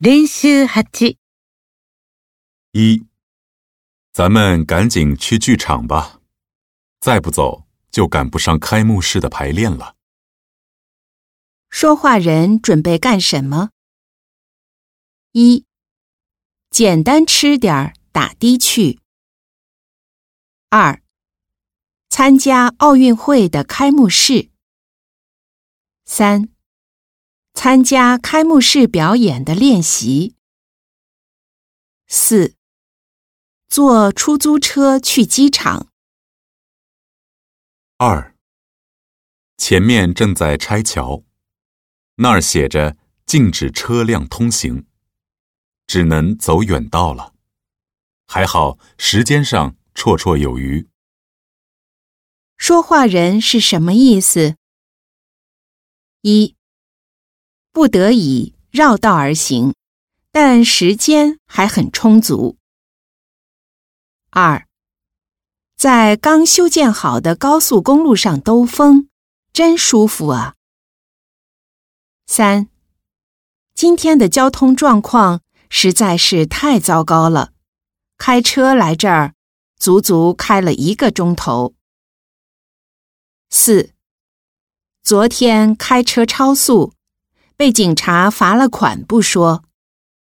練習8、一，咱们赶紧去剧场吧，再不走就赶不上开幕式的排练了。说话人准备干什么？一，简单吃点儿，打的去。二，参加奥运会的开幕式。三，参加开幕式表演的练习。四，坐出租车去机场。二，前面正在拆桥，那儿写着禁止车辆通行，只能走远道了。还好时间上绰绰有余。说话人是什么意思？一，不得已绕道而行，但时间还很充足。二，在刚修建好的高速公路上兜风，真舒服啊。三，今天的交通状况实在是太糟糕了，开车来这儿，足足开了一个钟头。四，昨天开车超速，被警察罚了款不说，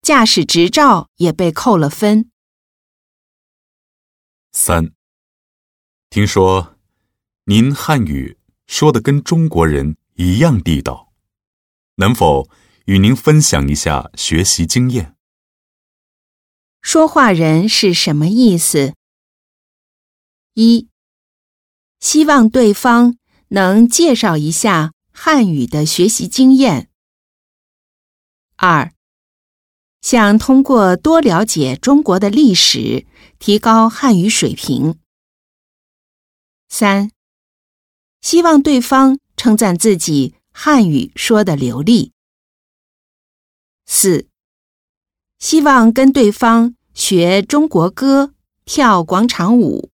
驾驶执照也被扣了分。三，听说您汉语说的跟中国人一样地道，能否与您分享一下学习经验？说话人是什么意思？一，希望对方能介绍一下汉语的学习经验。二，想通过多了解中国的历史，提高汉语水平。三，希望对方称赞自己汉语说的流利。四，希望跟对方学中国歌，跳广场舞。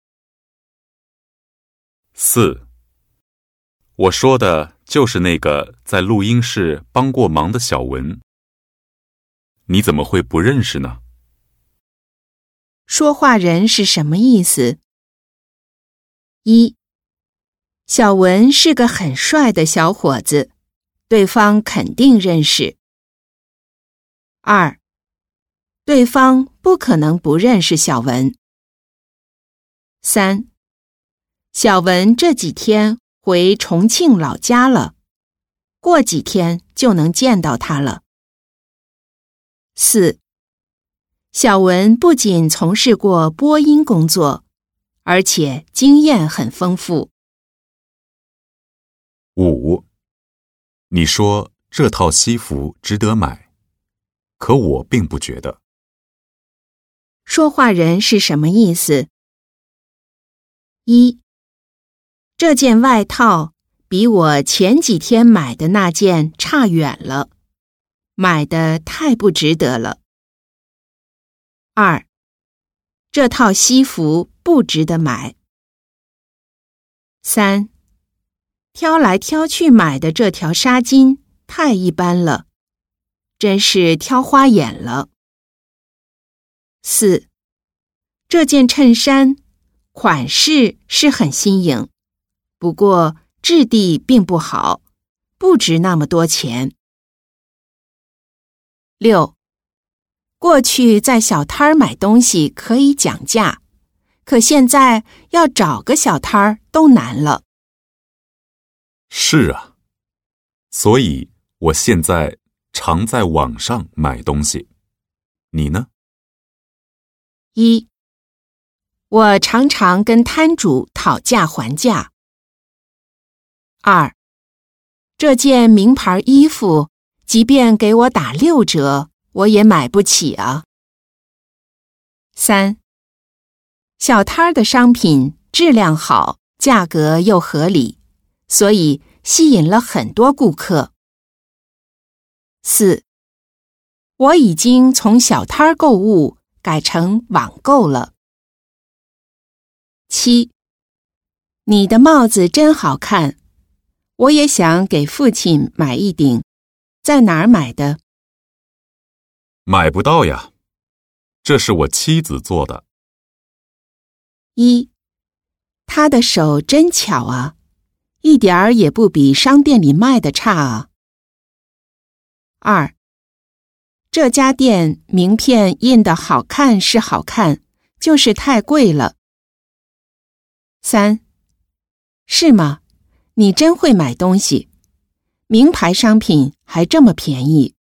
四，我说的就是那个在录音室帮过忙的小文。你怎么会不认识呢？说话人是什么意思？一，小文是个很帅的小伙子，对方肯定认识。二，对方不可能不认识小文。三，小文这几天回重庆老家了，过几天就能见到他了。四，小文不仅从事过播音工作，而且经验很丰富。五，你说这套西服值得买，可我并不觉得。说话人是什么意思？一，这件外套比我前几天买的那件差远了，买的太不值得了。二，这套西服不值得买。三，挑来挑去买的这条纱巾太一般了，真是挑花眼了。四，这件衬衫款式是很新颖，不过质地并不好，不值那么多钱。六，过去在小摊儿买东西可以讲价，可现在要找个小摊儿都难了。是啊，所以我现在常在网上买东西。你呢？一，我常常跟摊主讨价还价。二，这件名牌衣服，即便给我打六折，我也买不起啊。三，小摊儿的商品质量好，价格又合理，所以吸引了很多顾客。四，我已经从小摊儿购物。改成网购了。七，你的帽子真好看，我也想给父亲买一顶，在哪儿买的？买不到呀，这是我妻子做的。一，他的手真巧啊，一点儿也不比商店里卖的差啊。二，这家店名片印的好看是好看，就是太贵了。三，是吗？你真会买东西，名牌商品还这么便宜。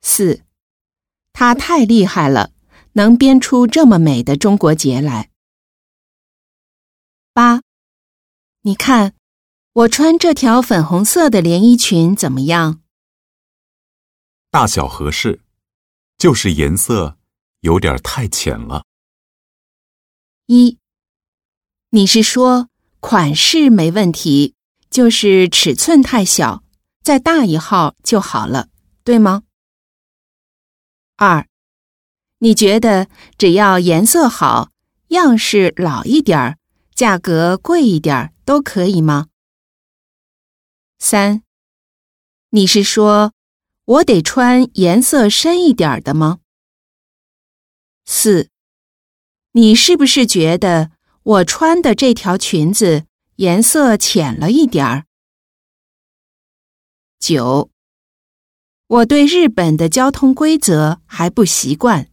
四，他太厉害了，能编出这么美的中国结来。八，你看，我穿这条粉红色的连衣裙怎么样？大小合适，就是颜色有点太浅了。一，你是说款式没问题，就是尺寸太小，再大一号就好了，对吗？二，你觉得只要颜色好，样式老一点儿，价格贵一点儿都可以吗？三，你是说？我得穿颜色深一点的吗？四，你是不是觉得我穿的这条裙子颜色浅了一点儿？九，我对日本的交通规则还不习惯，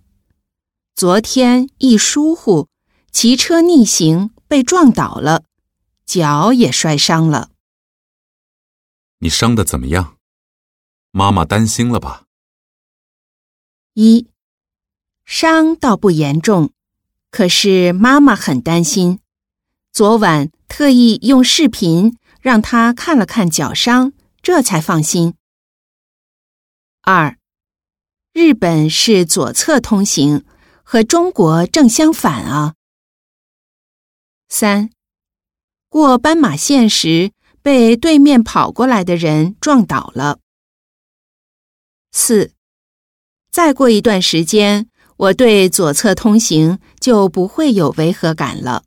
昨天一疏忽，骑车逆行被撞倒了，脚也摔伤了。你伤的怎么样？妈妈担心了吧？一伤倒不严重，可是妈妈很担心。昨晚特意用视频让他看了看脚伤，这才放心。二日本是左侧通行，和中国正相反啊。三过斑马线时被对面跑过来的人撞倒了。四，再过一段时间，我对左侧通行就不会有违和感了。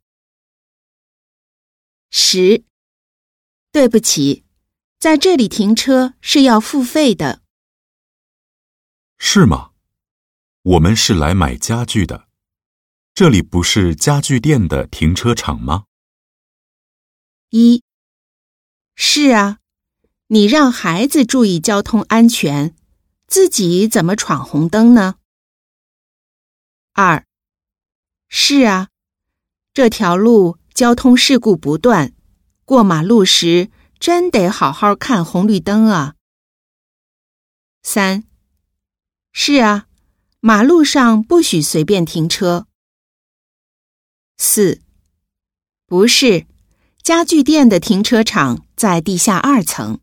十，对不起，在这里停车是要付费的。是吗？我们是来买家具的，这里不是家具店的停车场吗？一，是啊，你让孩子注意交通安全。自己怎么闯红灯呢？二，是啊，这条路交通事故不断，过马路时真得好好看红绿灯啊。三，是啊，马路上不许随便停车。四，不是，家具店的停车场在地下二层。